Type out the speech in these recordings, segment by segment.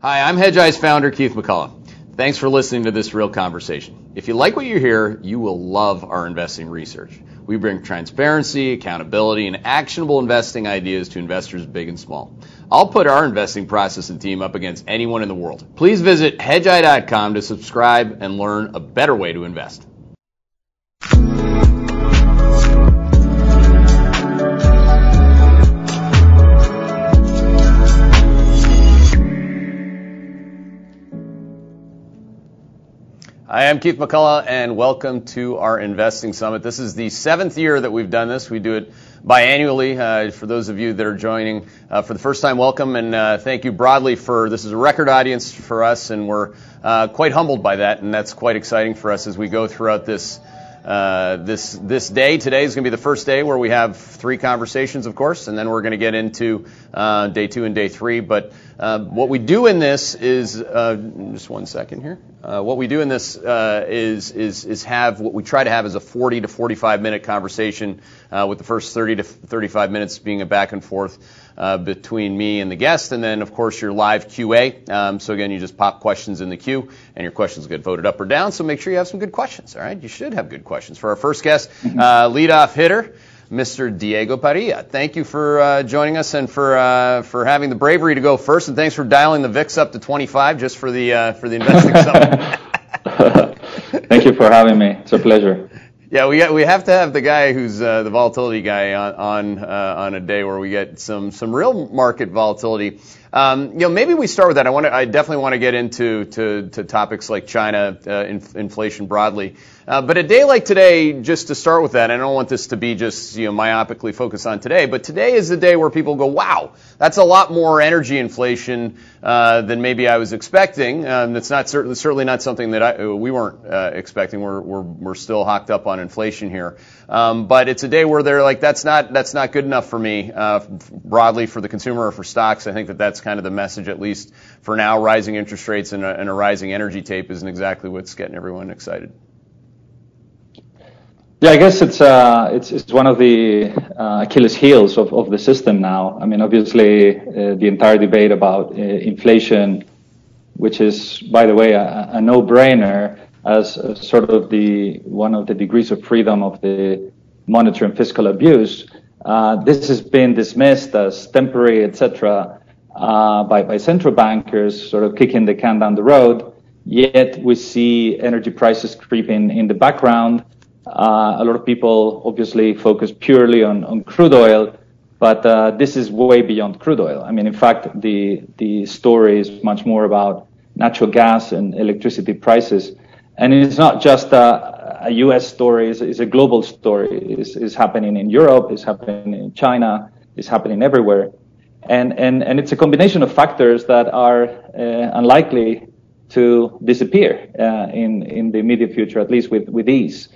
Hi, I'm Hedgeye's founder, Keith McCullough. Thanks for listening to this real conversation. If you like what you hear, you will love our investing research. We bring transparency, accountability, and actionable investing ideas to investors big and small. I'll put our investing process and team up against anyone in the world. Please visit hedgeye.com to subscribe and learn a better way to invest. Hi, I'm Keith McCullough, and welcome to our Investing Summit. This is the seventh year that we've done this. We do it biannually. Uh, for those of you that are joining uh, for the first time, welcome, and uh, thank you broadly for this is a record audience for us, and we're uh, quite humbled by that, and that's quite exciting for us as we go throughout this uh, this this day. Today is going to be the first day where we have three conversations, of course, and then we're going to get into uh, day two and day three. But uh, what we do in this is uh, just one second here. Uh, what we do in this uh, is is is have what we try to have is a 40 to 45 minute conversation, with the first 30 to 35 minutes being a back and forth uh, between me and the guest, and then of course your live QA. Um, so again, you just pop questions in the queue, and your questions get voted up or down. So make sure you have some good questions. All right, you should have good questions for our first guest, mm-hmm. uh, leadoff hitter. Mr. Diego Parrilla. Thank you for uh, joining us and for uh, for having the bravery to go first, and thanks for dialing the VIX up to 25 just for the uh, for the investing summit. Thank you for having me. It's a pleasure. Yeah, we got, we have to have the guy who's uh, the volatility guy on on, uh, on a day where we get some some real market volatility. Um, you know, maybe we start with that. I want I definitely want to get into to, to topics like China, uh, inf- inflation broadly. Uh, but a day like today, just to start with that, I don't want this to be just you know myopically focused on today, but today is the day where people go, wow, that's a lot more energy inflation uh, than maybe I was expecting. Um, that's not certainly certainly not something that I, we weren't uh, expecting. We're, we're we're still hocked up on inflation here, um, but it's a day where they're like, that's not that's not good enough for me uh, broadly for the consumer or for stocks. I think that that's kind of the message, at least for now. Rising interest rates and a, and a rising energy tape isn't exactly what's getting everyone excited. Yeah, I guess it's uh, it's it's one of the uh, Achilles heels of, of the system now. I mean, obviously, uh, the entire debate about uh, inflation, which is, by the way, a, a no-brainer as sort of the one of the degrees of freedom of the monetary and fiscal abuse. Uh, this has been dismissed as temporary, etc., uh, by by central bankers, sort of kicking the can down the road. Yet we see energy prices creeping in the background. Uh, a lot of people obviously focus purely on, on crude oil, but uh, this is way beyond crude oil. I mean, in fact, the the story is much more about natural gas and electricity prices, and it's not just a, a U.S. story; it's, it's, a global story. It's, it's happening in Europe, it's happening in China, it's happening everywhere, and and and it's a combination of factors that are uh, unlikely to disappear uh, in in the immediate future, at least with with ease.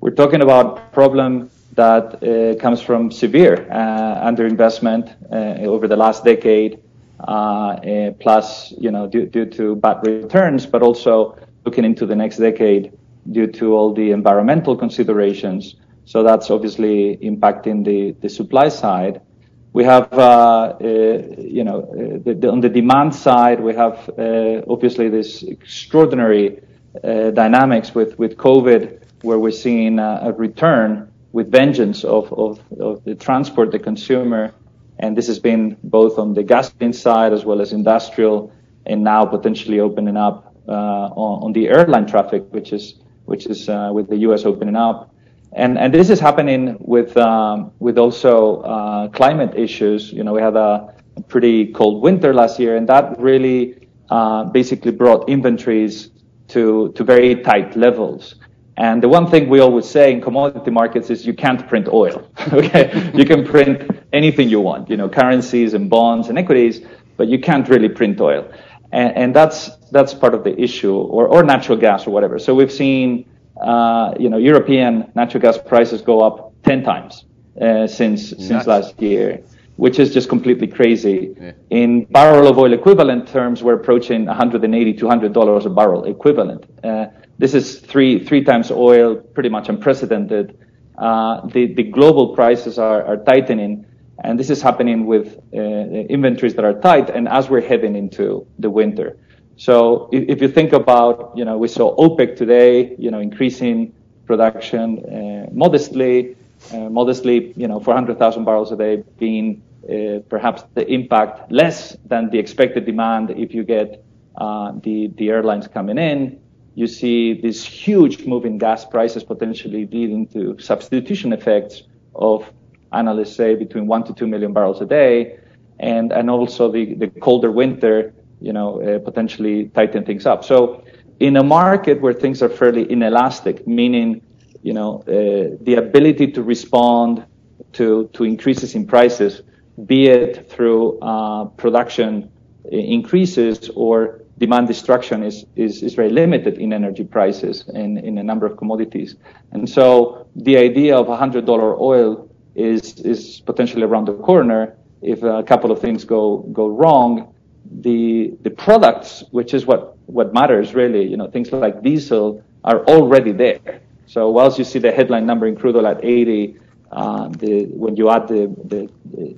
We're talking about problem that uh, comes from severe uh, underinvestment uh, over the last decade, uh, uh, plus, you know, due, due, to bad returns, but also looking into the next decade due to all the environmental considerations. So that's obviously impacting the, the supply side. We have, uh, you know, the, the, on the demand side, we have obviously this extraordinary dynamics with, with COVID where we're seeing a return with vengeance of, of, of the transport, the consumer, and this has been both on the gasoline side as well as industrial, and now potentially opening up uh, on, on, the airline traffic, which is which is uh, with the U.S. opening up, and and this is happening with um, with also uh, climate issues. You know, we had a pretty cold winter last year, and that really uh, basically brought inventories to to very tight levels. And the one thing we always say in commodity markets is you can't print oil. okay, you can print anything you want, you know, currencies and bonds and equities, but you can't really print oil. And, and that's that's part of the issue, or or natural gas or whatever. So we've seen, uh, you know, European natural gas prices go up ten times uh, since Nuts. since last year which is just completely crazy. Yeah. In barrel of oil equivalent terms, we're approaching 180 to 100 dollars a barrel equivalent. Uh, this is three three times oil, pretty much unprecedented. Uh, the the global prices are, are tightening, And this is happening with uh, inventories that are tight and as we're heading into the winter. So if, if, you think about, you know, we saw OPEC today, you know, increasing production uh, modestly, uh, modestly, you know, 400,000 barrels a day being uh, perhaps the impact less than the expected demand if you get uh, the, the airlines coming in. You see these huge move in gas prices potentially leading to substitution effects of analysts say between one to two million barrels a day, and and also the, the colder winter, you know, uh, potentially tighten things up. So in a market where things are fairly inelastic, meaning you know uh, the ability to respond to to increases in prices, be it through uh, production increases or demand destruction is, is, is very limited in energy prices and in a number of commodities. And so the idea of $100 oil is, is potentially around the corner. If a couple of things go, go wrong, the, the products, which is what, what matters really, you know, things like diesel are already there. So whilst you see the headline number in crude oil at 80, uh, the, when you add the, the,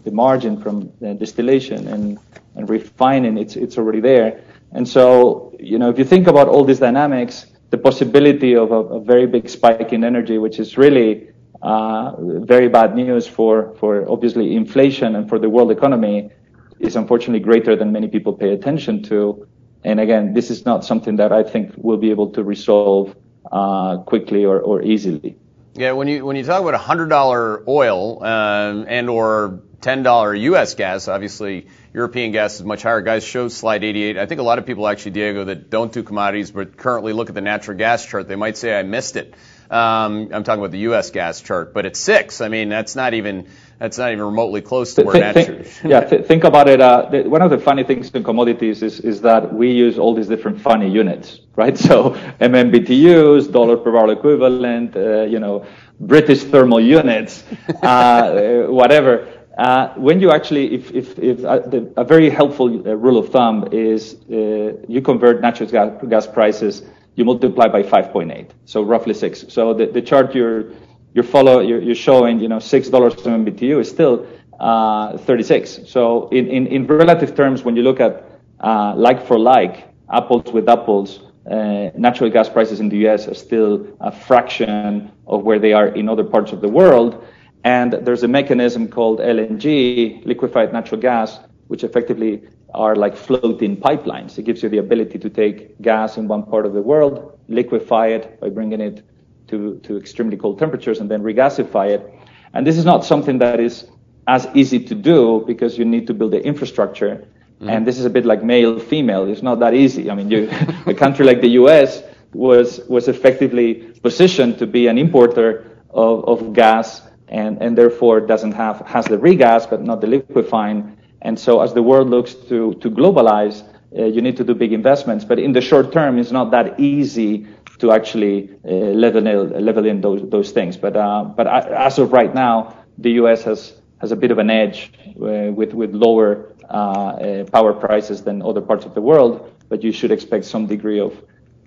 the margin from distillation and, and refining, it's, it's already there. And so, you know, if you think about all these dynamics, the possibility of a, a very big spike in energy, which is really uh, very bad news for, for obviously inflation and for the world economy, is unfortunately greater than many people pay attention to. And again, this is not something that I think we'll be able to resolve uh, quickly or, or easily. Yeah, when you when you talk about hundred dollar oil um, and or ten dollar U.S. gas, obviously European gas is much higher. Guys, show slide 88. I think a lot of people actually, Diego, that don't do commodities but currently look at the natural gas chart, they might say I missed it. Um, I'm talking about the U.S. gas chart, but it's six. I mean, that's not even that's not even remotely close to where think, natural. Yeah, th- think about it. Uh, the, one of the funny things in commodities is is that we use all these different funny units, right? So MMBTUs, dollar per barrel equivalent, uh, you know, British thermal units, uh, whatever. Uh, when you actually, if, if, if uh, the, a very helpful uh, rule of thumb is uh, you convert natural gas, gas, prices, you multiply by 5.8, so roughly six. So the, the chart you're you're follow you're, you're showing, you know, six dollars per MMBTU is still uh, 36. So in, in, in relative terms, when you look at uh, like for like, apples with apples, natural gas prices in the U.S. are still a fraction of where they are in other parts of the world. And there's a mechanism called LNG, liquefied natural gas, which effectively are like floating pipelines. It gives you the ability to take gas in one part of the world, liquefy it by bringing it to, to extremely cold temperatures, and then regasify it. And this is not something that is as easy to do because you need to build the infrastructure. Mm. And this is a bit like male female. It's not that easy. I mean, you, a country like the U.S. was was effectively positioned to be an importer of, of gas and, and therefore doesn't have, has the regas, but not the liquefying. And so as the world looks to, to globalize, uh, you need to do big investments. But in the short term, it's not that easy to actually uh, level, in, level in those, those things. But, uh, but as of right now, the U.S. has, has a bit of an edge uh, with, with lower uh, uh, power prices than other parts of the world. But you should expect some degree of,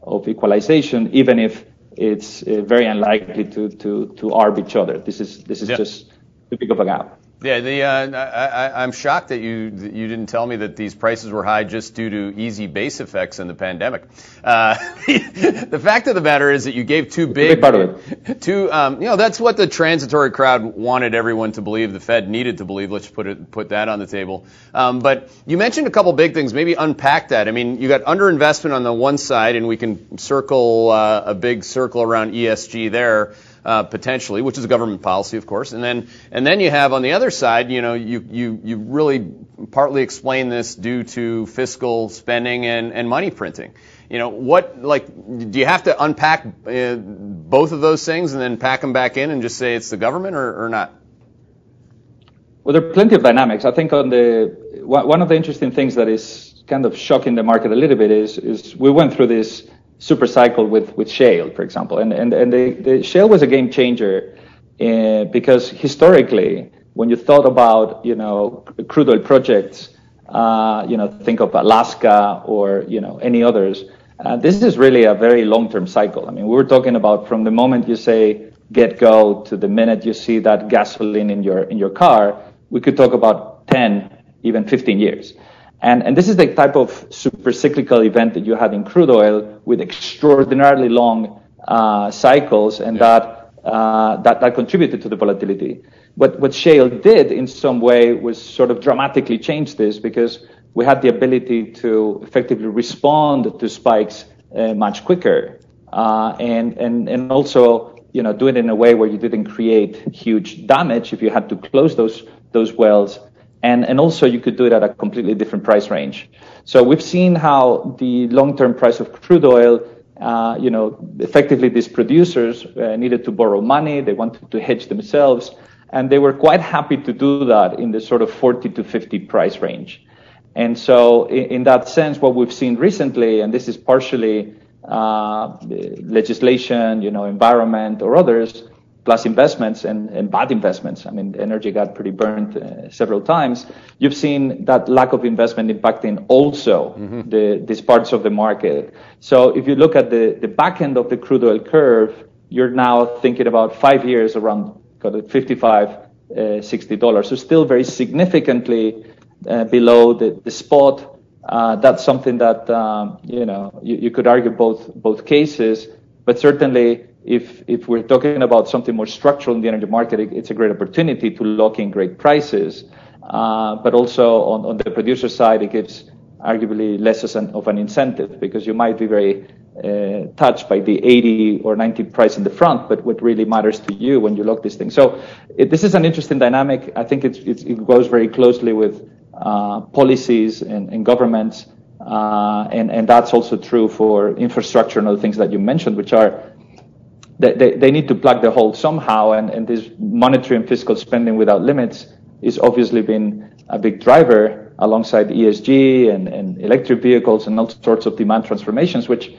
of equalization, even if it's uh, very unlikely to, to, to arb each other. This is, this is just too big of a gap. Yeah, the, uh, I, am shocked that you that you didn't tell me that these prices were high just due to easy base effects in the pandemic. Uh, the fact of the matter is that you gave too big, big part of it. Too, um, you know, that's what the transitory crowd wanted everyone to believe. The Fed needed to believe. Let's put it put that on the table. Um, but you mentioned a couple big things. Maybe unpack that. I mean, you got underinvestment on the one side, and we can circle uh, a big circle around ESG there uh, potentially, which is a government policy, of course. And then and then you have on the other side, you know, you you you really partly explain this due to fiscal spending and, and money printing. You know, what like do you have to unpack uh, both of those things and then pack them back in and just say it's the government or, or not? Well, there are plenty of dynamics. I think on the one of the interesting things that is kind of shocking the market a little bit is is we went through this super cycle with, with shale, for example. And, and, and the, the shale was a game changer uh, because historically, when you thought about, you know, crude oil projects, uh, you know, think of Alaska or, you know, any others, uh, this is really a very long-term cycle. I mean, we were talking about from the moment you say get go to the minute you see that gasoline in your, in your car, we could talk about 10, even 15 years. And, and this is the type of super cyclical event that you had in crude oil with extraordinarily long uh, cycles, and yeah. that, uh, that that contributed to the volatility. What what shale did in some way was sort of dramatically change this because we had the ability to effectively respond to spikes uh, much quicker, uh, and and and also you know do it in a way where you didn't create huge damage if you had to close those those wells, and and also you could do it at a completely different price range. So we've seen how the long-term price of crude oil uh, you know, effectively these producers uh, needed to borrow money. They wanted to hedge themselves, and they were quite happy to do that in the sort of 40 to 50 price range. And so, in, in that sense, what we've seen recently, and this is partially uh, legislation, you know, environment or others, plus investments and, and bad investments. I mean, energy got pretty burned uh, several times. You've seen that lack of investment impacting also mm-hmm. the, these parts of the market. So if you look at the, the back end of the crude oil curve, you're now thinking about five years around 55, uh, $60. So still very significantly uh, below the, the spot. Uh, that's something that, um, you know, you, you could argue both, both cases, but certainly if if we're talking about something more structural in the energy market, it, it's a great opportunity to lock in great prices. Uh, but also on, on the producer side, it gives arguably less an, of an incentive because you might be very uh, touched by the 80 or 90 price in the front, but what really matters to you when you lock this thing. So it, this is an interesting dynamic. I think it's, it's, it goes very closely with uh, policies and, and governments. Uh, and, and that's also true for infrastructure and other things that you mentioned, which are they, they need to plug the hole somehow, and, and this monetary and fiscal spending without limits is obviously been a big driver alongside ESG and, and electric vehicles and all sorts of demand transformations, which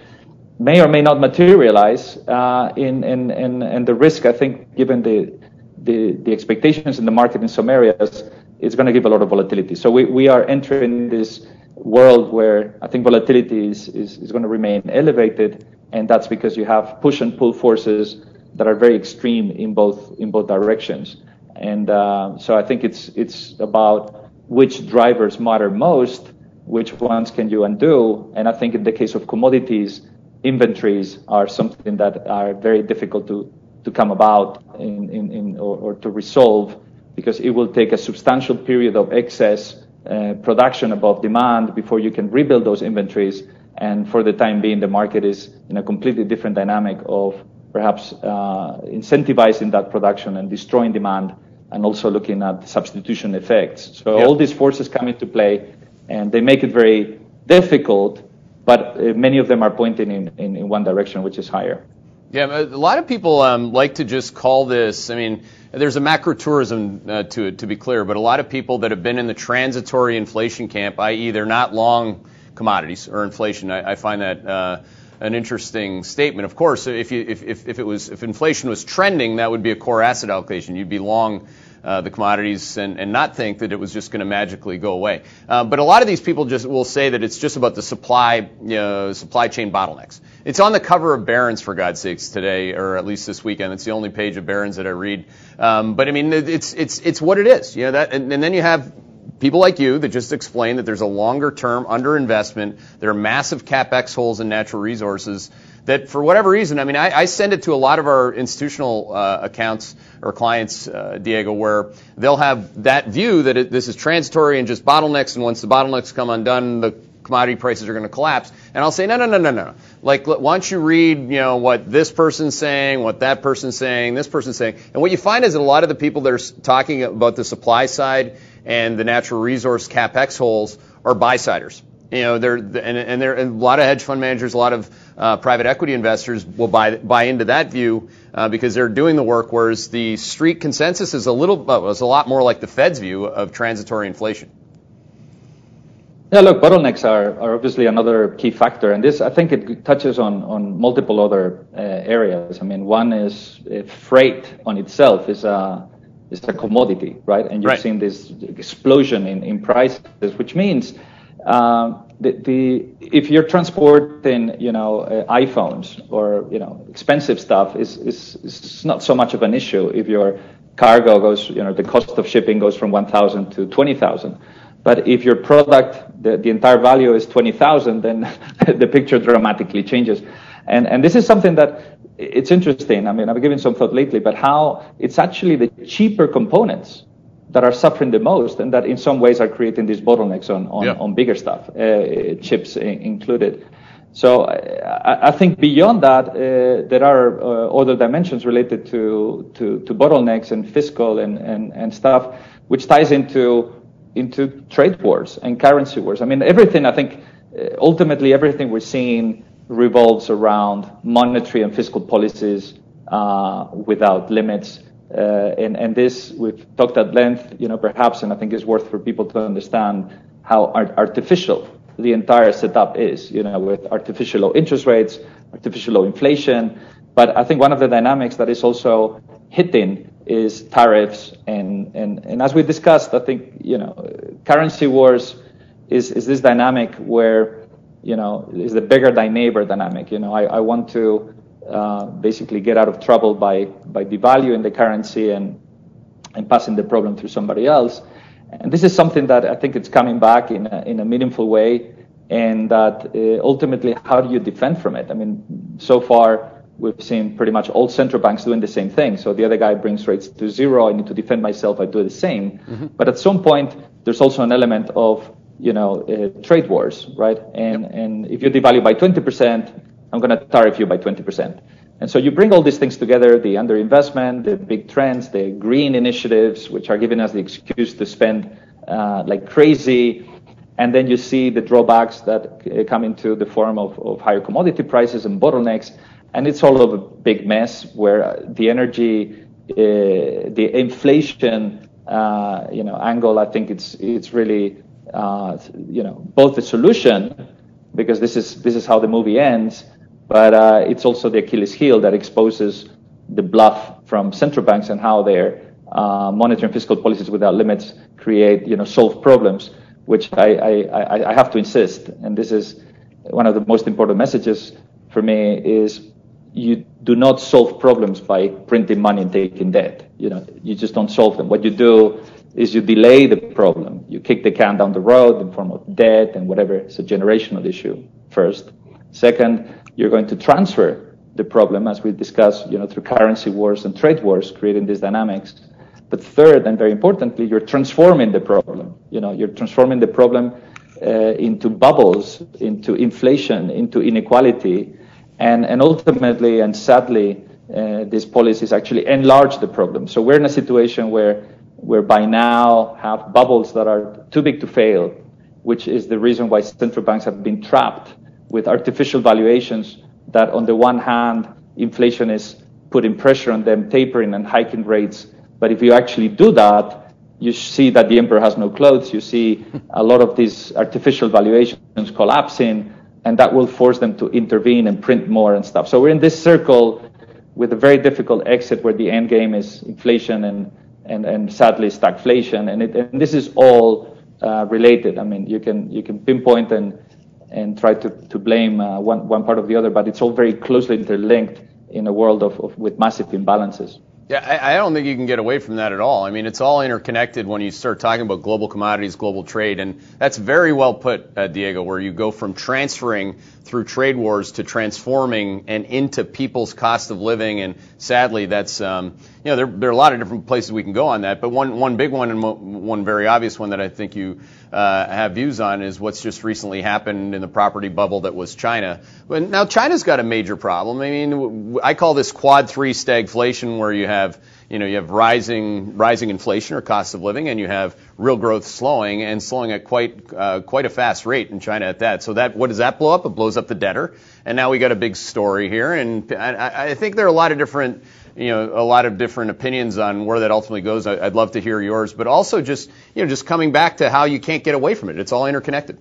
may or may not materialize. Uh, in, in, in, and the risk, I think, given the, the, the expectations in the market in some areas, it's going to give a lot of volatility. So we, we are entering this world where I think volatility is, is, is going to remain elevated and that's because you have push and pull forces that are very extreme in both in both directions. And uh, so I think it's it's about which drivers matter most, which ones can you undo, and I think in the case of commodities, inventories are something that are very difficult to to come about in, in, in or, or to resolve because it will take a substantial period of excess uh, production above demand before you can rebuild those inventories and for the time being, the market is in a completely different dynamic of perhaps uh, incentivizing that production and destroying demand, and also looking at substitution effects. So all these forces come into play, and they make it very difficult. But uh, many of them are pointing in, in, in, one direction, which is higher. Yeah, a lot of people um, like to just call this. I mean, there's a macro tourism uh, to it, to be clear, but a lot of people that have been in the transitory inflation camp, i.e., they're not long commodities or inflation. I, I find that uh, an interesting statement. Of course, if, you, if, if, if, it was if inflation was trending, that would be a core asset allocation. You'd be long uh, the commodities and, and not think that it was just going to magically go away. Uh, but a lot of these people just will say that it's just about the supply you know, supply chain bottlenecks. It's on the cover of Barron's for God's sakes today, or at least this weekend. It's the only page of Barron's that I read. Um, but I mean, it's it's it's what it is. You know that, and, and then you have people like you that just explain that there's a longer term underinvestment. There are massive capex holes in natural resources that, for whatever reason, I mean, I, I send it to a lot of our institutional uh, accounts or clients, uh, Diego, where they'll have that view that it, this is transitory and just bottlenecks, and once the bottlenecks come undone, the commodity prices are going to collapse. And I'll say, no, no, no, no, no. Like, why don't you read, you know, what this person's saying, what that person's saying, this person's saying. And what you find is that a lot of the people that are talking about the supply side and the natural resource capex holes are buy-siders. You know, they're and, and there a lot of hedge fund managers, a lot of uh, private equity investors will buy buy into that view uh, because they're doing the work. Whereas the street consensus is a little uh, was a lot more like the Fed's view of transitory inflation. Yeah, look, bottlenecks are, are obviously another key factor, and this I think it touches on on multiple other uh, areas. I mean, one is uh, freight on itself is a it's a commodity, right? And you've right. seen this explosion in, in prices, which means um, the, the, if you're transporting, you know, uh, iPhones or you know expensive stuff, is, is is not so much of an issue if you're cargo goes, you know, the cost of shipping goes from 1,000 to 20,000. But if your product, the, the entire value is 20,000, then the picture dramatically changes. And, and this is something that it's interesting. I mean, I've given some thought lately, but how it's actually the cheaper components that are suffering the most and that in some ways are creating these bottlenecks on, on, yeah. on bigger stuff, uh, chips included. So I, I, think beyond that, uh, there are uh, other dimensions related to, to, to, bottlenecks and fiscal and, and, and stuff, which ties into into trade wars and currency wars. I mean, everything. I think uh, ultimately everything we're seeing revolves around monetary and fiscal policies uh, without limits. Uh, and, and this we've talked at length, you know, perhaps, and I think it's worth for people to understand how art- artificial the entire setup is, you know, with artificial low interest rates, artificial low inflation. But I think one of the dynamics that is also hitting is tariffs. And, and, and as we discussed, I think, you know, currency wars is, is this dynamic where you know, is the beggar thy neighbor dynamic. You know, I, I want to uh, basically get out of trouble by by devaluing the currency and and passing the problem through somebody else. And this is something that I think it's coming back in a, in a meaningful way. And that uh, ultimately, how do you defend from it? I mean, so far we've seen pretty much all central banks doing the same thing. So the other guy brings rates to zero. I need to defend myself. I do the same. Mm-hmm. But at some point, there's also an element of you know, uh, trade wars, right? And yep. and if you devalue by 20%, I'm going to tariff you by 20%. And so you bring all these things together, the underinvestment, the big trends, the green initiatives, which are giving us the excuse to spend uh, like crazy. And then you see the drawbacks that uh, come into the form of, of higher commodity prices and bottlenecks. And it's all of a big mess where the energy, uh, the inflation, uh, you know, angle, I think it's, it's really uh, you know, both the solution, because this is this is how the movie ends, but uh, it's also the Achilles heel that exposes the bluff from central banks and how their uh, monetary and fiscal policies without limits create, you know, solve problems. Which I, I, I have to insist, and this is one of the most important messages for me is you do not solve problems by printing money and taking debt. You know, you just don't solve them. What you do is you delay the problem. You kick the can down the road in form of debt and whatever. It's a generational issue first. Second, you're going to transfer the problem, as we discussed, you know, through currency wars and trade wars, creating these dynamics. But third, and very importantly, you're transforming the problem. You know, you're transforming the problem uh, into bubbles, into inflation, into inequality, and and ultimately and sadly, uh, these policies actually enlarge the problem. So we're in a situation where where by now have bubbles that are too big to fail, which is the reason why central banks have been trapped with artificial valuations that on the one hand, inflation is putting pressure on them, tapering and hiking rates. But if you actually do that, you see that the emperor has no clothes. You see a lot of these artificial valuations collapsing, and that will force them to intervene and print more and stuff. So we're in this circle with a very difficult exit where the end game is inflation and and, and sadly stagflation. And, it, and this is all uh, related. I mean, you can you can pinpoint and and try to to blame uh, one one part of the other, but it's all very closely interlinked in a world of, of with massive imbalances. Yeah, I, I, don't think you can get away from that at all. I mean, it's all interconnected when you start talking about global commodities, global trade, and that's very well put, uh, Diego, where you go from transferring through trade wars to transforming and into people's cost of living. And sadly, that's um, you know there, there are a lot of different places we can go on that, but one one big one and one very obvious one that I think you uh, have views on is what's just recently happened in the property bubble that was China. But now China's got a major problem. I mean, I call this quad three stagflation, where you have you know you have rising rising inflation or cost of living, and you have real growth slowing and slowing at quite uh, quite a fast rate in China at that. So that what does that blow up? It blows up the debtor, and now we got a big story here. And I, I think there are a lot of different you know, a lot of different opinions on where that ultimately goes. I'd love to hear yours, but also just, you know, just coming back to how you can't get away from it. It's all interconnected.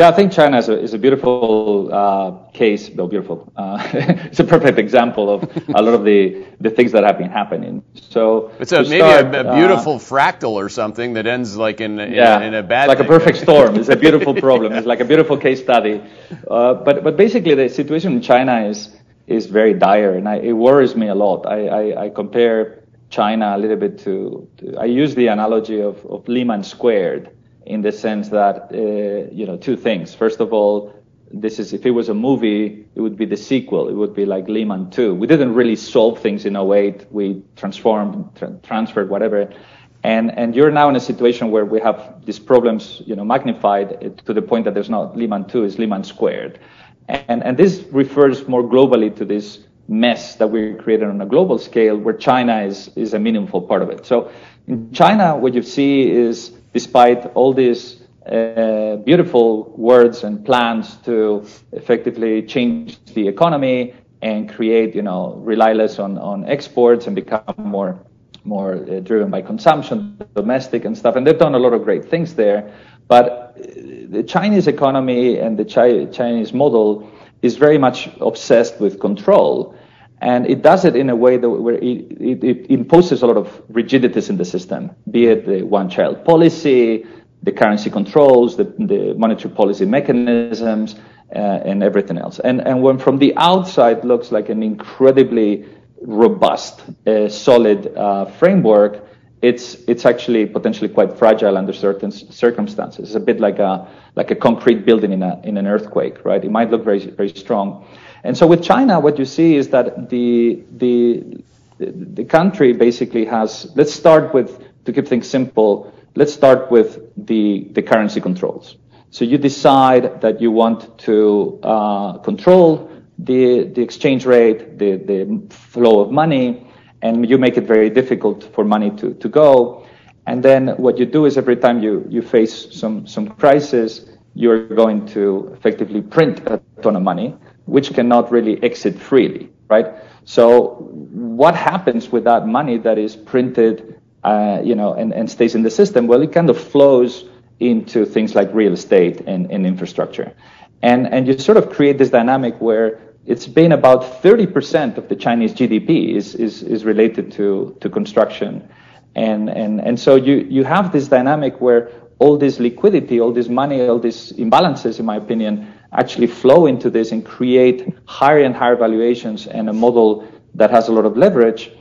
Yeah, I think China is a, is a beautiful uh, case, though beautiful. Uh, it's a perfect example of a lot of the, the things that have been happening. So it's a, maybe start, a, a, beautiful uh, fractal or something that ends like in, in, yeah, a, in a bad. Like thing. a perfect storm. It's a beautiful problem. It's like a beautiful case study. Uh, but but basically, the situation in China is is very dire, and I, it worries me a lot. I, I, I compare China a little bit to, to I use the analogy of, of Lehman squared in the sense that, uh, you know, two things. First of all, this is, if it was a movie, it would be the sequel. It would be like Lehman 2. We didn't really solve things in 08. We transformed, tra- transferred, whatever. And, and you're now in a situation where we have these problems, you know, magnified to the point that there's not Lehman 2, it's Lehman squared. And, and this refers more globally to this mess that we created on a global scale where China is, is a meaningful part of it. So in China, what you see is despite all these uh, beautiful words and plans to effectively change the economy and create, you know, rely less on, on exports and become more more uh, driven by consumption, domestic and stuff. And they've done a lot of great things there. But the Chinese economy and the Chi- Chinese model is very much obsessed with control. And it does it in a way that where it, it, it imposes a lot of rigidities in the system, be it the one child policy, the currency controls, the, the monetary policy mechanisms, uh, and everything else. And, and when from the outside looks like an incredibly robust, uh, solid uh, framework, it's it's actually potentially quite fragile under certain circumstances. It's a bit like a like a concrete building in a in an earthquake, right? It might look very very strong, and so with China, what you see is that the the the country basically has. Let's start with to keep things simple. Let's start with the the currency controls. So you decide that you want to uh, control the the exchange rate, the the flow of money and you make it very difficult for money to, to go. And then what you do is every time you, you face some, some crisis, you're going to effectively print a ton of money, which cannot really exit freely, right? So what happens with that money that is printed, uh, you know, and, and stays in the system? Well, it kind of flows into things like real estate and, and infrastructure. And, and you sort of create this dynamic where it's been about 30% of the Chinese GDP is, is, is related to, to construction. And, and, and so you, you have this dynamic where all this liquidity, all this money, all these imbalances, in my opinion, actually flow into this and create higher and higher valuations and a model that has a lot of leverage.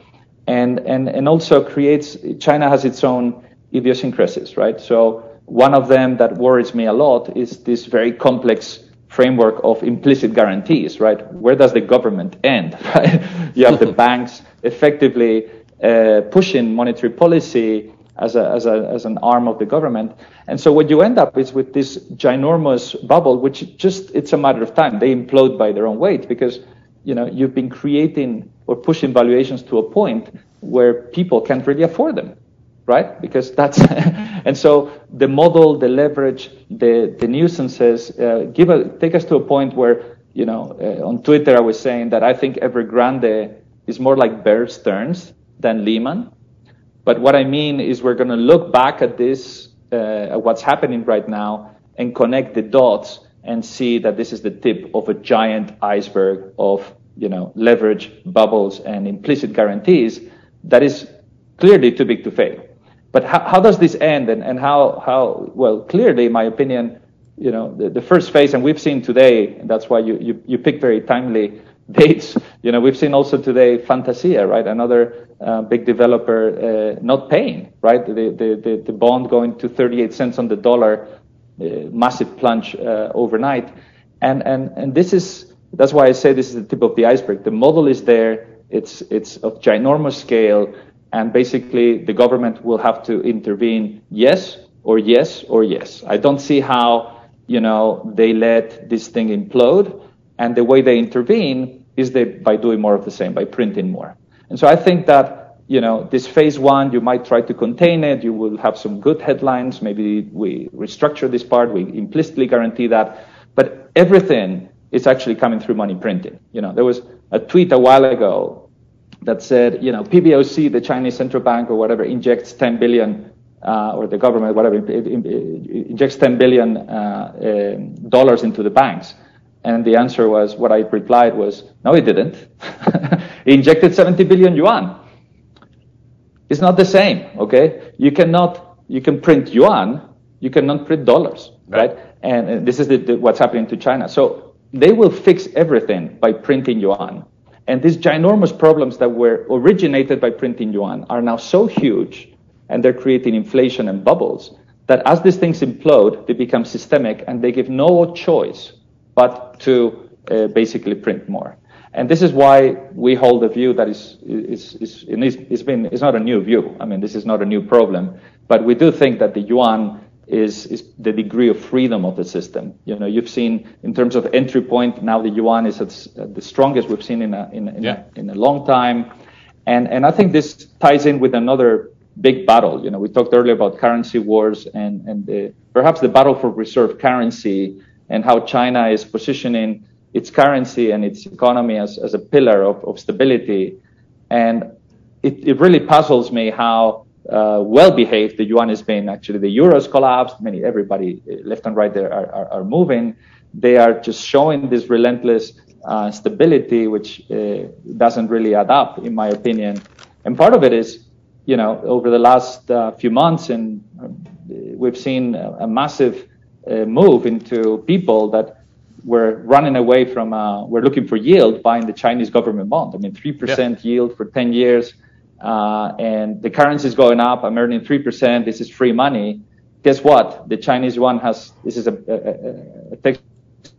And, and, and also creates, China has its own idiosyncrasies, right? So one of them that worries me a lot is this very complex framework of implicit guarantees, right? Where does the government end, right? you have the banks effectively uh, pushing monetary policy as, a, as, a, as an arm of the government. And so what you end up is with this ginormous bubble, which just, it's a matter of time. They implode by their own weight because, you know, you've been creating or pushing valuations to a point where people can't really afford them right? Because that's, and so the model, the leverage, the, the nuisances, uh, give a, take us to a point where, you know, uh, on Twitter I was saying that I think Evergrande is more like Bear Stearns than Lehman. But what I mean is we're going to look back at this, uh, at what's happening right now and connect the dots and see that this is the tip of a giant iceberg of, you know, leverage, bubbles, and implicit guarantees that is clearly too big to fail. But how, how does this end and, and how, how, well, clearly, in my opinion, you know, the, the first phase, and we've seen today, and that's why you, you, you pick very timely dates. You know, we've seen also today Fantasia, right? Another uh, big developer uh, not paying, right? The, the, the, the, bond going to 38 cents on the dollar, uh, massive plunge uh, overnight. And, and, and this is, that's why I say this is the tip of the iceberg. The model is there. It's, it's of ginormous scale and basically the government will have to intervene yes or yes or yes. I don't see how, you know, they let this thing implode. And the way they intervene is they, by doing more of the same, by printing more. And so I think that, you know, this phase one, you might try to contain it. You will have some good headlines. Maybe we restructure this part. We implicitly guarantee that. But everything is actually coming through money printing. You know, there was a tweet a while ago that said, you know, PBOC, the Chinese central bank or whatever, injects 10 billion, uh, or the government, whatever, injects 10 billion uh, um, dollars into the banks. And the answer was, what I replied was, no, it didn't. he injected 70 billion yuan. It's not the same, okay? You cannot, you can print yuan, you cannot print dollars, right? right? And, this is the, the, what's happening to China. So they will fix everything by printing yuan And these ginormous problems that were originated by printing yuan are now so huge and they're creating inflation and bubbles that as these things implode, they become systemic and they give no choice but to uh, basically print more. And this is why we hold a view that is, is, is, is, been, it's not a new view. I mean, this is not a new problem, but we do think that the yuan is, is the degree of freedom of the system. You know, you've seen in terms of entry point, now the yuan is at the strongest we've seen in a, in, in, yeah. a, in a long time. And, and I think this ties in with another big battle. You know, we talked earlier about currency wars and, and the, perhaps the battle for reserve currency and how China is positioning its currency and its economy as, as a pillar of, of stability. And it, it really puzzles me how uh, well behaved the yuan has been. Actually, the euros collapsed. Many everybody uh, left and right there are, are, are moving. They are just showing this relentless uh, stability, which uh, doesn't really add up, in my opinion. And part of it is, you know, over the last uh, few months, and uh, we've seen a, a massive move into people that were running away from, we're looking for yield buying the Chinese government bond. I mean, 3% yeah. yield for 10 years uh, and the currency is going up. I'm earning 3%. This is free money. Guess what? The Chinese one has, this is a, a, a, text,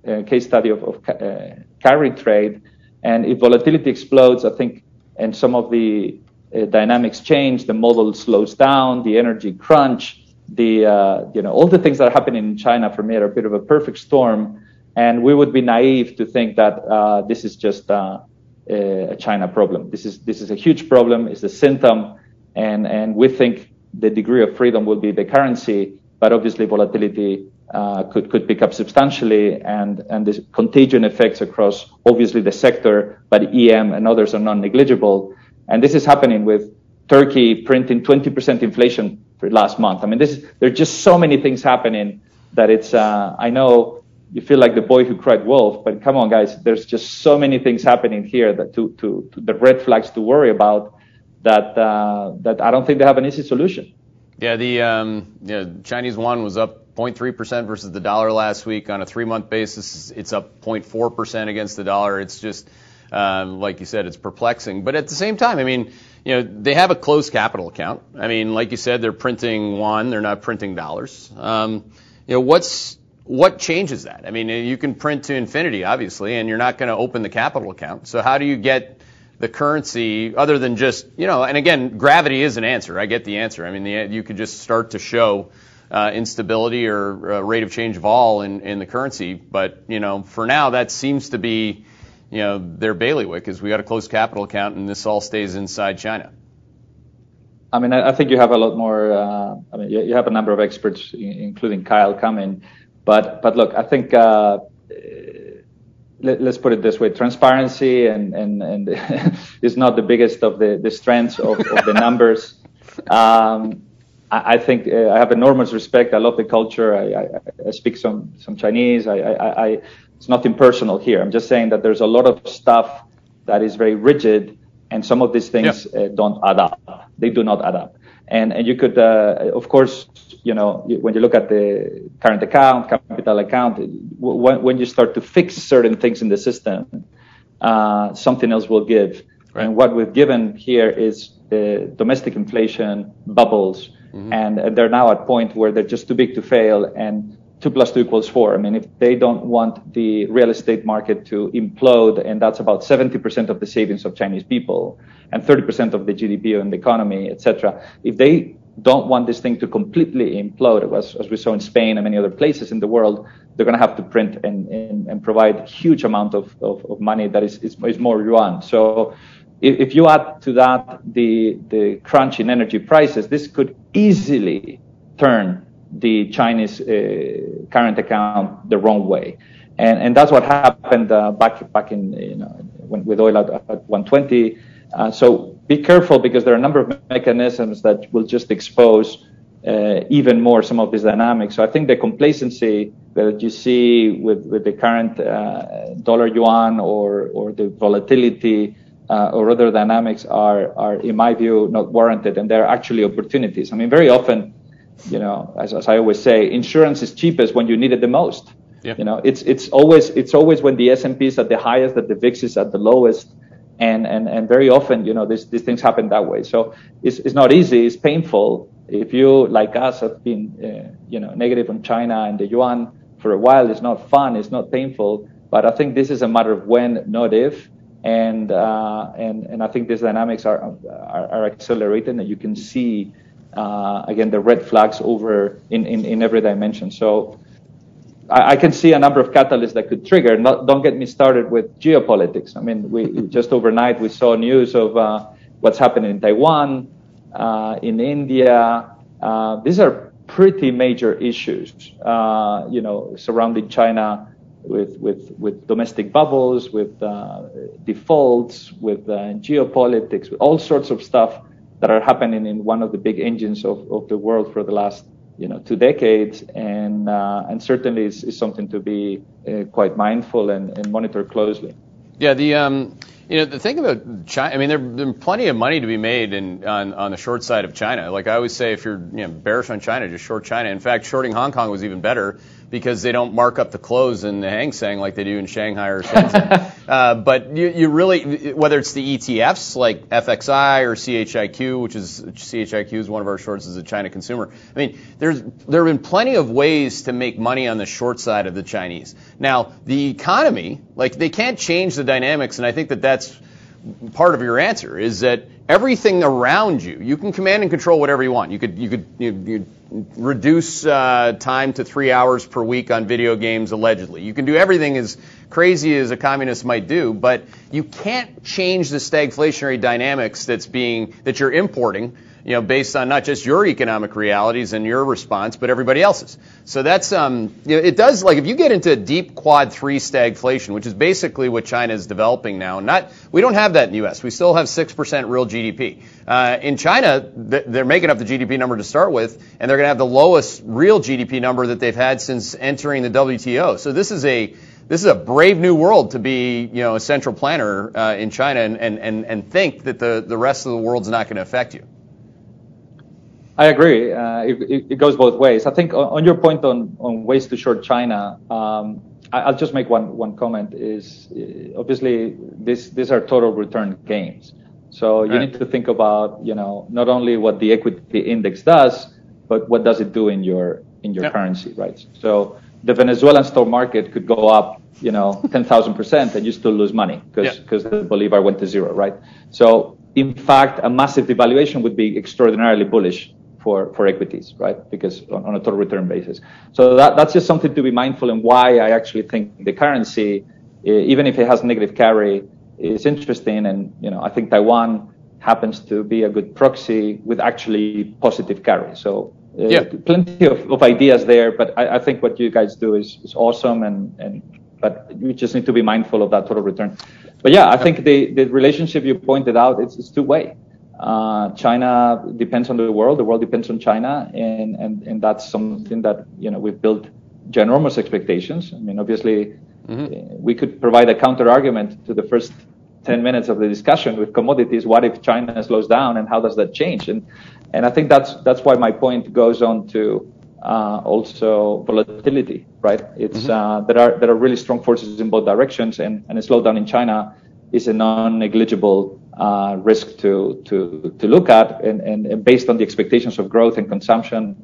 a case study of, of uh, carry trade. And if volatility explodes, I think, and some of the uh, dynamics change, the model slows down, the energy crunch, the, uh, you know, all the things that are happening in China for me are a bit of a perfect storm. And we would be naive to think that uh, this is just uh, a China problem. This is this is a huge problem. It's a symptom, and and we think the degree of freedom will be the currency, but obviously volatility uh, could could pick up substantially, and and the contagion effects across obviously the sector, but EM and others are non-negligible. And this is happening with Turkey printing 20% inflation for last month. I mean, this is, there are just so many things happening that it's. Uh, I know you feel like the boy who cried wolf. But come on, guys, there's just so many things happening here that to, to, to the red flags to worry about that uh, that I don't think they have an easy solution. Yeah, the um, Chinese yuan was up 0.3% versus the dollar last week on a three-month basis. It's up 0.4% against the dollar. It's just um, like you said, it's perplexing. But at the same time, I mean, you know, they have a closed capital account. I mean, like you said, they're printing yuan, they're not printing dollars. Um, you know, what's what changes that? I mean, you can print to infinity, obviously, and you're not going to open the capital account. So how do you get the currency other than just, you know, and again, gravity is an answer. I get the answer. I mean, the, you could just start to show uh, instability or uh, rate of change of all in, in the currency. But, you know, for now, that seems to be, you know, their bailiwick is we got a closed capital account and this all stays inside China. I mean, I, think you have a lot more. Uh, I mean, you, have a number of experts, including Kyle, coming but but look, I think uh, let, us put it this way: transparency and and and is not the biggest of the the strengths of, of the numbers. Um, I, I, think uh, I have enormous respect. I love the culture. I, I, I speak some some Chinese. I, I, I it's nothing personal here. I'm just saying that there's a lot of stuff that is very rigid, and some of these things yeah. uh, don't add up. They do not add up. And and you could, uh, of course, you know, when you look at the current account, capital account, when, when you start to fix certain things in the system, uh, something else will give. Right. And what we've given here is the domestic inflation bubbles, mm-hmm. and they're now at a point where they're just too big to fail, and two plus two equals four. I mean, if they don't want the real estate market to implode, and that's about 70% of the savings of Chinese people and 30% of the GDP and the economy, etc. If they don't want this thing to completely implode, as, as we saw in Spain and many other places in the world, they're going to have to print and, and, and provide huge amount of, of, of, money that is, is, is more yuan. So if, if you add to that the, the crunch in energy prices, this could easily turn the Chinese uh, current account the wrong way. And, and that's what happened uh, back, back in, you know, when, with oil at, at 120. Uh, so be careful because there are a number of mechanisms that will just expose uh, even more some of these dynamics. So I think the complacency that you see with, with the current uh, dollar yuan or, or the volatility uh, or other dynamics are, are, in my view, not warranted, and they're actually opportunities. I mean, very often, you know, as, as I always say, insurance is cheapest when you need it the most. Yeah. You know, it's it's always it's always when the S and P is at the highest that the VIX is at the lowest And, and, and very often, you know, this, these things happen that way. So it's, it's not easy. It's painful. If you, like us, have been, uh, you know, negative on China and the yuan for a while, it's not fun. It's not painful. But I think this is a matter of when, not if. And, uh, and, and I think these dynamics are, are, are accelerating and you can see, uh, again, the red flags over in, in, in every dimension. So I, I, can see a number of catalysts that could trigger. Not, don't get me started with geopolitics. I mean, we just overnight we saw news of uh, what's happening in Taiwan, uh, in India. Uh, these are pretty major issues, uh, you know, surrounding China with with with domestic bubbles, with uh, defaults, with uh, geopolitics, with all sorts of stuff that are happening in one of the big engines of, of the world for the last you know two decades, and uh, and certainly is, is something to be uh, quite mindful and, and monitor closely. Yeah, the um, you know the thing about China, I mean, there's there plenty of money to be made in on on the short side of China. Like I always say, if you're you know bearish on China, just short China. In fact, shorting Hong Kong was even better because they don't mark up the close in the Hang Seng like they do in Shanghai or Shenzhen. uh, but you, you really, whether it's the ETFs like FXI or CHIQ, which is CHIQ is one of our shorts as a China consumer. I mean, there's there have been plenty of ways to make money on the short side of the Chinese. Now, the economy, like they can't change the dynamics, and I think that that's part of your answer is that everything around you, you can command and control whatever you want. You could you could you, reduce uh, time to three hours per week on video games allegedly. You can do everything as crazy as a communist might do, but you can't change the stagflationary dynamics that's being that you're importing you know, based on not just your economic realities and your response, but everybody else's. So that's, um, you know, it does, like, if you get into deep quad three stagflation, which is basically what China is developing now, not, we don't have that in the U.S. We still have 6% real GDP. Uh, in China, they're making up the GDP number to start with, and they're going to have the lowest real GDP number that they've had since entering the WTO. So this is a, this is a brave new world to be, you know, a central planner uh, in China and, and, and think that the, the rest of the world's not going to affect you. I agree. Uh, it, it, goes both ways. I think on your point on, on ways to short China, um, I, will just make one, one comment is uh, obviously this, these are total return games. So you right. need to think about, you know, not only what the equity index does, but what does it do in your, in your yep. currency, right? So the Venezuelan stock market could go up, you know, 10,000% and you still lose money because, because the Bolivar went to zero, right? So in fact, a massive devaluation would be extraordinarily bullish for, for equities, right? Because on, on, a total return basis. So that, that's just something to be mindful and why I actually think the currency, even if it has negative carry, is interesting. And, you know, I think Taiwan happens to be a good proxy with actually positive carry. So uh, yeah. plenty of, of ideas there, but I, I, think what you guys do is, is awesome and, and, but you just need to be mindful of that total return. But yeah, I think the, the relationship you pointed out, it's, it's two way. Uh, China depends on the world. The world depends on China, and, and, and that's something that you know we've built ginormous expectations. I mean, obviously, mm-hmm. Uh, we could provide a counter argument to the first 10 minutes of the discussion with commodities. What if China slows down, and how does that change? And and I think that's that's why my point goes on to uh, also volatility, right? It's mm-hmm. uh, there are there are really strong forces in both directions, and, and a slowdown in China is a non-negligible uh, risk to, to, to look at. And, and, based on the expectations of growth and consumption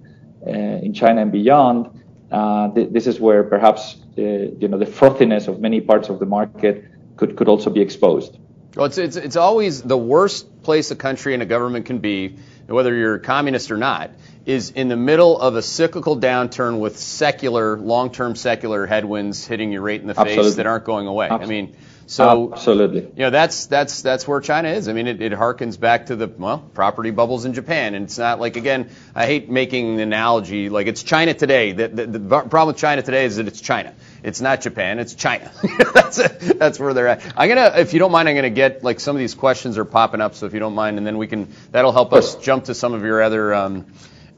uh, in China and beyond, uh, th- this is where perhaps uh, you know the frothiness of many parts of the market could, could also be exposed. Well, it's, it's, it's always the worst place a country and a government can be, whether you're communist or not, is in the middle of a cyclical downturn with secular, long-term secular headwinds hitting you right in the face that aren't going away. Absolutely. I mean, so absolutely, you know that's that's that's where China is. I mean, it, it harkens back to the well property bubbles in Japan, and it's not like again. I hate making the analogy like it's China today. The, the, the problem with China today is that it's China. It's not Japan. It's China. that's a, that's where they're at. I'm gonna, if you don't mind, I'm gonna get like some of these questions are popping up. So if you don't mind, and then we can that'll help us jump to some of your other. Um,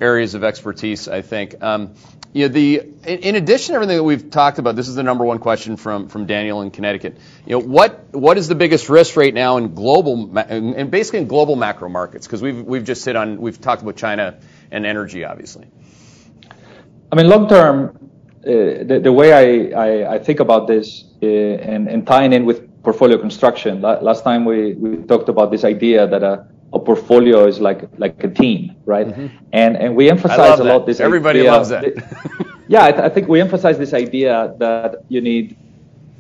areas of expertise, I think. Um, you know, the in addition to everything that we've talked about, this is the number one question from from Daniel in Connecticut. You know, what what is the biggest risk right now in global and basically in global macro markets? Because we've we've just hit on we've talked about China and energy, obviously. I mean, long term, uh, the, the way I, I, I, think about this uh, and, and tying in with portfolio construction. Last time we, we talked about this idea that a, a portfolio is like like a team, right? Mm-hmm. And and we emphasize a lot this. Everybody idea, loves that. yeah, I, th- I, think we emphasize this idea that you need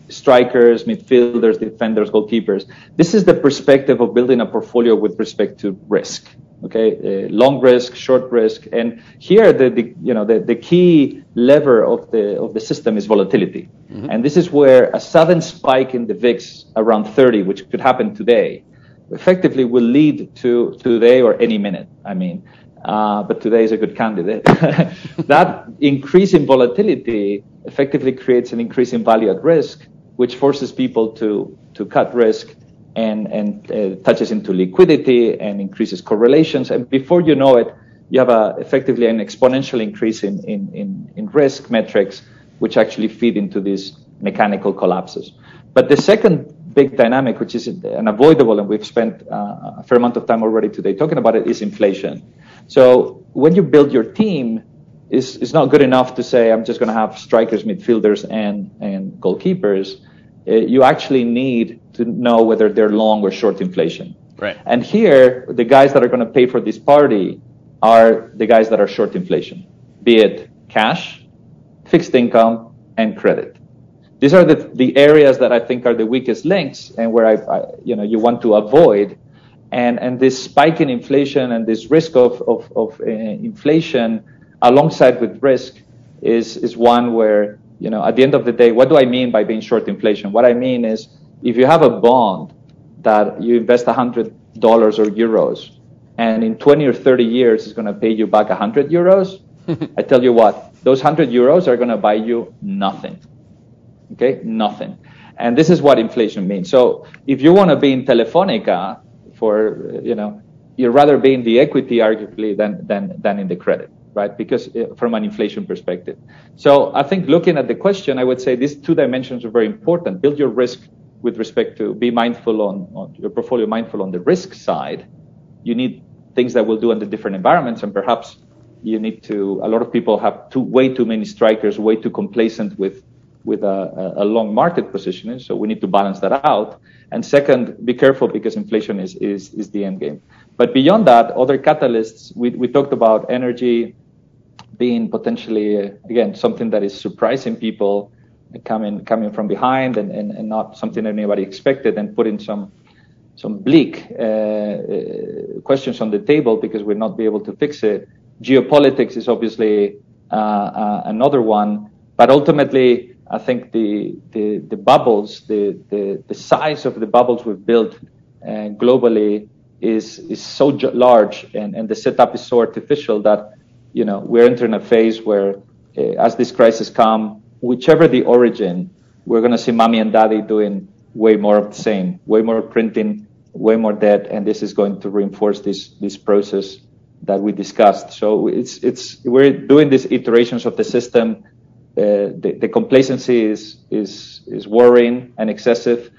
strikers, midfielders, defenders, goalkeepers. This is the perspective of building a portfolio with respect to risk. Okay, uh, long risk, short risk, and here the, the you know the, the key lever of the of the system is volatility, mm-hmm. and this is where a sudden spike in the VIX around 30, which could happen today, effectively will lead to today or any minute. I mean, uh, but today is a good candidate. that increase in volatility effectively creates an increase in value at risk, which forces people to to cut risk and and uh, touches into liquidity and increases correlations. And before you know it, you have a effectively an exponential increase in in in, in risk metrics, which actually feed into these mechanical collapses. But the second big dynamic, which is unavoidable, and we've spent uh, a fair amount of time already today talking about it, is inflation. So when you build your team, it's, it's not good enough to say I'm just going to have strikers, midfielders, and and goalkeepers. Uh, you actually need to know whether they're long or short inflation. Right. And here, the guys that are going to pay for this party are the guys that are short inflation, be it cash, fixed income, and credit. These are the, the areas that I think are the weakest links and where I, I you know you want to avoid. And and this spike in inflation and this risk of of, of uh, inflation alongside with risk is is one where you know at the end of the day, what do I mean by being short inflation? What I mean is if you have a bond that you invest $100 or euros and in 20 or 30 years it's going to pay you back 100 euros, I tell you what, those 100 euros are going to buy you nothing. Okay? Nothing. And this is what inflation means. So if you want to be in Telefonica for, you know, you'd rather be in the equity arguably than, than, than in the credit, right? Because uh, from an inflation perspective. So I think looking at the question, I would say these two dimensions are very important. Build your risk with respect to be mindful on, on your portfolio, mindful on the risk side. You need things that will do under different environments, and perhaps you need to. A lot of people have too, way too many strikers, way too complacent with with a, a, long market positioning. So we need to balance that out. And second, be careful because inflation is is is the end game. But beyond that, other catalysts. We we talked about energy being potentially again something that is surprising people coming coming from behind and, and, and not something anybody expected and putting some some bleak uh, uh, questions on the table because we'll not be able to fix it. Geopolitics is obviously uh, uh, another one, but ultimately, I think the the, the bubbles, the, the, the size of the bubbles we've built uh, globally is is so large, and, and the setup is so artificial that you know we're entering a phase where, uh, as this crisis come, whichever the origin, we're going to see mommy and daddy doing way more of the same, way more printing, way more debt, and this is going to reinforce this this process that we discussed. So it's it's we're doing these iterations of the system. Uh, the, the complacency is is is worrying and excessive.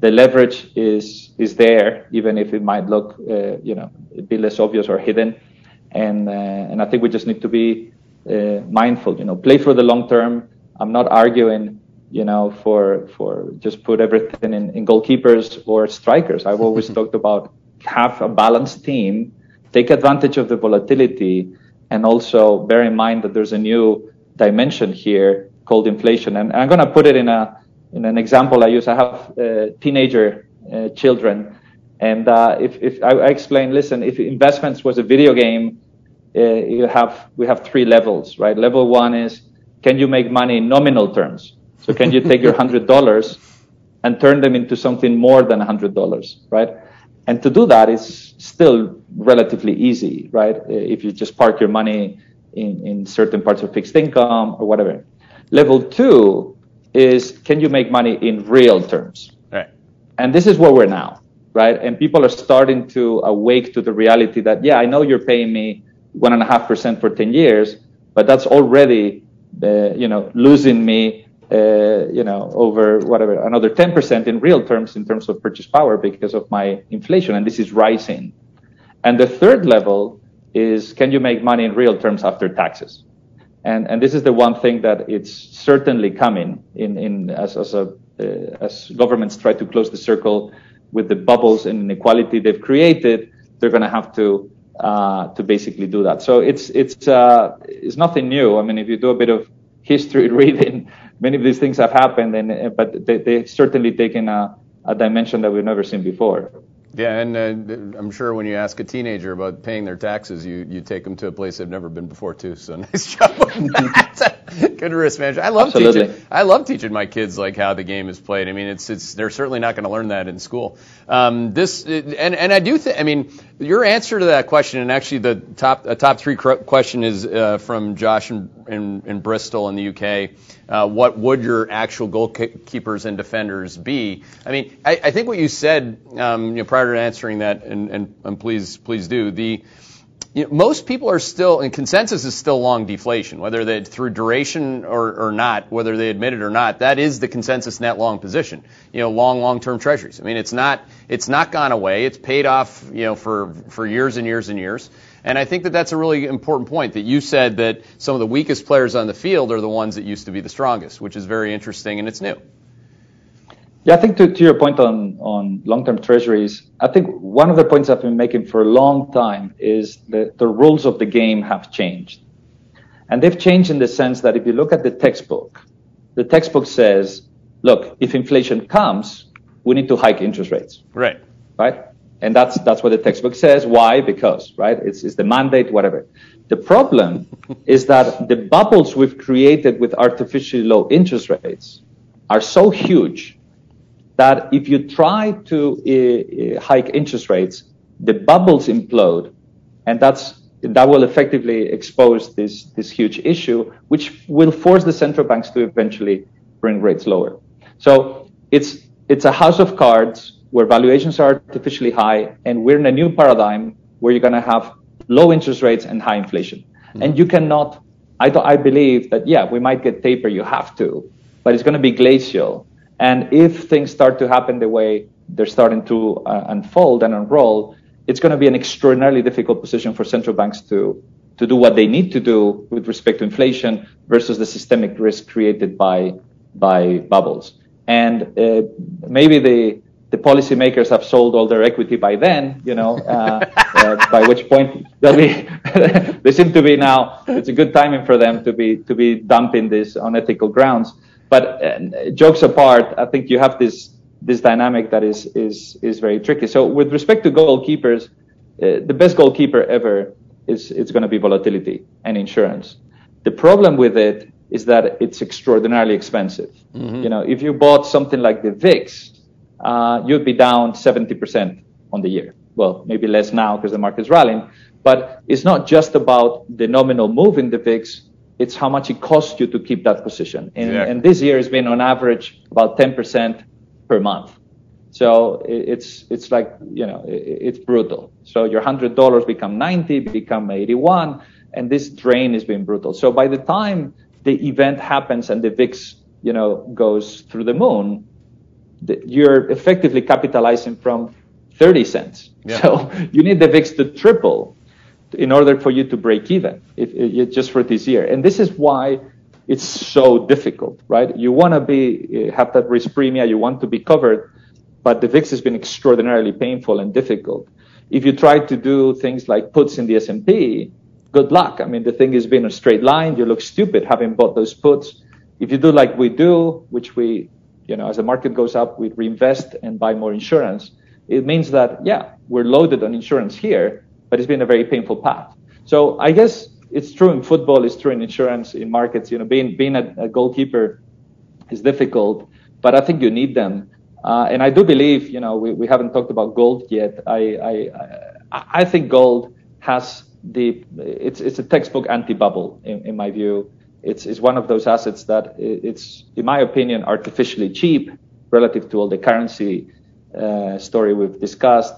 The leverage is is there, even if it might look uh, you know be less obvious or hidden. And uh, and I think we just need to be uh, mindful. You know, play for the long term I'm not arguing, you know, for for just put everything in, in goalkeepers or strikers. I've always talked about have a balanced team, take advantage of the volatility, and also bear in mind that there's a new dimension here called inflation. And I'm going to put it in a in an example I use. I have uh, teenager uh, children, and uh, if if I, I, explain, listen, if investments was a video game, uh, you have we have three levels, right? Level one is can you make money in nominal terms? So can you take your hundred dollars and turn them into something more than hundred dollars, right? And to do that is still relatively easy, right? If you just park your money in, in certain parts of fixed income or whatever. Level two is can you make money in real terms? Right. And this is where we're now, right? And people are starting to awake to the reality that, yeah, I know you're paying me one and a half percent for 10 years, but that's already uh, you know, losing me, uh, you know, over whatever, another 10% in real terms in terms of purchase power because of my inflation. And this is rising. And the third level is can you make money in real terms after taxes? And, and this is the one thing that it's certainly coming in, in as, as a uh, as governments try to close the circle with the bubbles and inequality they've created, they're going to have to uh, to basically do that. So it's it's uh, it's nothing new. I mean, if you do a bit of history reading, many of these things have happened, and uh, but they they certainly taken a, a dimension that we've never seen before. Yeah, and uh, I'm sure when you ask a teenager about paying their taxes, you, you take them to a place they've never been before too. So nice job with that. Good risk management. I love Absolutely. teaching. I love teaching my kids like how the game is played. I mean, it's it's they're certainly not going to learn that in school. Um, this and and I do think. I mean, your answer to that question, and actually the top a top three question is uh, from Josh in, in, in, Bristol in the UK. Uh, what would your actual goalkeepers and defenders be? I mean, I, I think what you said um, you know, prior to answering that, and, and, and please please do the you know, most people are still, and consensus is still long deflation, whether they through duration or, or not, whether they admit it or not. That is the consensus net long position. You know, long, long-term treasuries. I mean, it's not, it's not gone away. It's paid off, you know, for for years and years and years. And I think that that's a really important point that you said that some of the weakest players on the field are the ones that used to be the strongest, which is very interesting and it's new. Yeah, I think to, to your point on, on long-term treasuries, I think one of the points I've been making for a long time is that the rules of the game have changed. And they've changed in the sense that if you look at the textbook, the textbook says, look, if inflation comes, we need to hike interest rates. Right. Right? And that's, that's what the textbook says. Why? Because, right? It's, it's the mandate, whatever. The problem is that the bubbles we've created with artificially low interest rates are so huge that if you try to uh, hike interest rates, the bubbles implode, and that's that will effectively expose this this huge issue, which will force the central banks to eventually bring rates lower. So it's it's a house of cards where valuations are artificially high, and we're in a new paradigm where you're going to have low interest rates and high inflation, mm-hmm. and you cannot. I, I believe that yeah, we might get taper. You have to, but it's going to be glacial and if things start to happen the way they're starting to uh, unfold and unroll, it's going to be an extraordinarily difficult position for central banks to to do what they need to do with respect to inflation versus the systemic risk created by by bubbles. And uh, maybe the the policymakers have sold all their equity by then, you know, uh, uh, by which point they'll be, they seem to be now, it's a good timing for them to be, to be dumping this on ethical grounds. But uh, jokes apart, I think you have this this dynamic that is is is very tricky. So with respect to goalkeepers, uh, the best goalkeeper ever is it's going to be volatility and insurance. The problem with it is that it's extraordinarily expensive. Mm-hmm. You know, if you bought something like the VIX, uh, you'd be down 70% on the year. Well, maybe less now because the market's rallying. But it's not just about the nominal move in the VIX it's how much it costs you to keep that position. And, exactly. and this year has been on average about 10% per month. So it's it's like you know it's brutal. So your hundred dollars become 90, become 81, and this drain has been brutal. So by the time the event happens and the VIX you know goes through the moon, the, you're effectively capitalizing from 30 cents. Yeah. So you need the VIX to triple in order for you to break even if, if, just for this year. And this is why it's so difficult, right? You want to be eh, have that risk premium, you want to be covered, but the VIX has been extraordinarily painful and difficult. If you try to do things like puts in the S&P, good luck. I mean, the thing has been a straight line. You look stupid having bought those puts. If you do like we do, which we, you know, as the market goes up, we reinvest and buy more insurance. It means that, yeah, we're loaded on insurance here, but it's been a very painful path. So I guess it's true in football, it's true in insurance, in markets. You know, being being a, a goalkeeper is difficult, but I think you need them. Uh, and I do believe, you know, we, we haven't talked about gold yet. I, I I think gold has the it's it's a textbook anti-bubble in, in my view. It's it's one of those assets that it's in my opinion artificially cheap relative to all the currency uh, story we've discussed.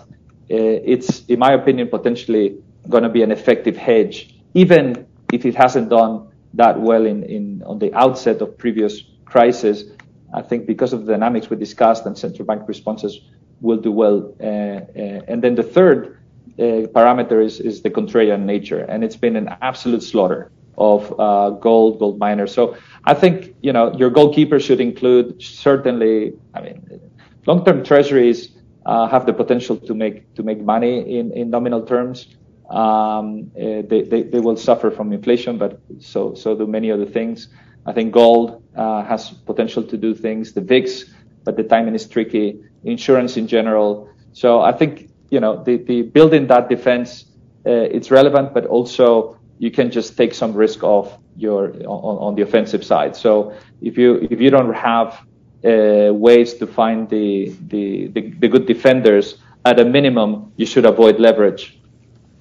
Uh, it's, in my opinion, potentially going to be an effective hedge, even if it hasn't done that well in, in on the outset of previous crises. I think because of the dynamics we discussed and central bank responses will do well. Uh, uh, and then the third uh, parameter is, is the contrarian nature, and it's been an absolute slaughter of uh, gold, gold miners. So I think you know your goalkeeper should include certainly. I mean, long-term treasuries uh, have the potential to make to make money in, in nominal terms. Um, uh, they, they, they will suffer from inflation, but so so do many other things. I think gold uh, has potential to do things. The VIX, but the timing is tricky. Insurance in general. So I think you know the, the building that defense uh, it's relevant, but also you can just take some risk off your on, on the offensive side. So if you if you don't have uh, ways to find the, the, the the good defenders, at a minimum you should avoid leverage,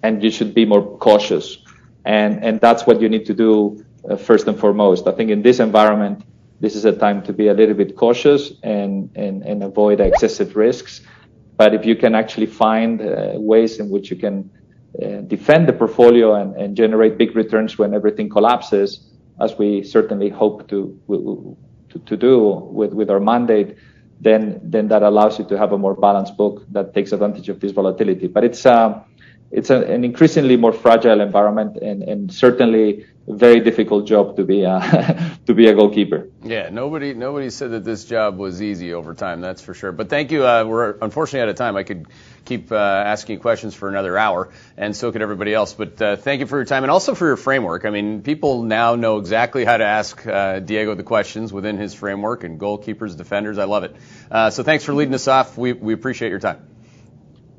and you should be more cautious, and and that's what you need to do uh, first and foremost. I think in this environment, this is a time to be a little bit cautious and and and avoid excessive risks. But if you can actually find uh, ways in which you can uh, defend the portfolio and, and, generate big returns when everything collapses, as we certainly hope to to, to do with, with our mandate, then then that allows you to have a more balanced book that takes advantage of this volatility. But it's uh, it's a, an increasingly more fragile environment, and, and certainly very difficult job to be a, to be a goalkeeper. Yeah, nobody nobody said that this job was easy over time. That's for sure. But thank you. Uh, we're unfortunately out of time. I could keep uh, asking questions for another hour, and so could everybody else. But uh, thank you for your time and also for your framework. I mean, people now know exactly how to ask uh, Diego the questions within his framework and goalkeepers, defenders. I love it. Uh, so thanks for leading us off. We we appreciate your time.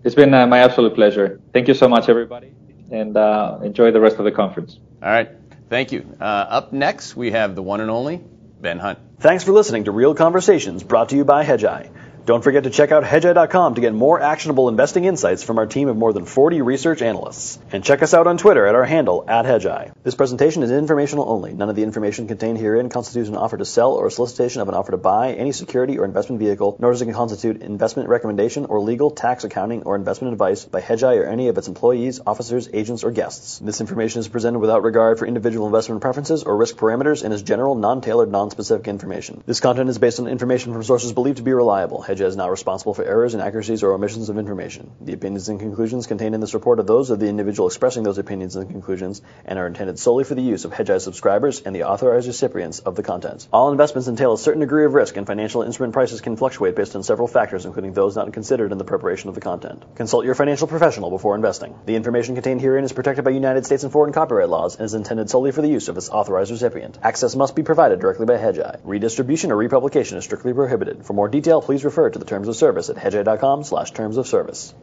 It's been uh, my absolute pleasure. Thank you so much, everybody, and enjoy the rest of the conference. All right. Thank you. Uh, up next, we have the one and only Ben Hunt. Thanks for listening to Real Conversations brought to you by Hedgeye. Don't forget to check out hedgeye.com to get more actionable investing insights from our team of more than 40 research analysts. And check us out on Twitter at our handle, at hedgeye. This presentation is informational only. None of the information contained herein constitutes an offer to sell or a solicitation of an offer to buy any security or investment vehicle, nor does it constitute investment recommendation or legal, tax, accounting, or investment advice by Hedgeye or any of its employees, officers, agents, or guests. This information is presented without regard for individual investment preferences or risk parameters and is general, non-tailored, non-specific information. This content is based on information from sources believed to be reliable. Hedgeye is not responsible for errors, inaccuracies, or omissions of information. The opinions and conclusions contained in this report are those of the individual expressing those opinions and conclusions and are intended solely for the use of Hedgeye subscribers and the authorized recipients of the content. All investments entail a certain degree of risk, and financial instrument prices can fluctuate based on several factors, including those not considered in the preparation of the content. Consult your financial professional before investing. The information contained herein is protected by United States and foreign copyright laws and is intended solely for the use of its authorized recipient. Access must be provided directly by Hedgeye. Redistribution or republication is strictly prohibited. For more detail, please refer to the terms of service at hedgeye.com slash terms of service.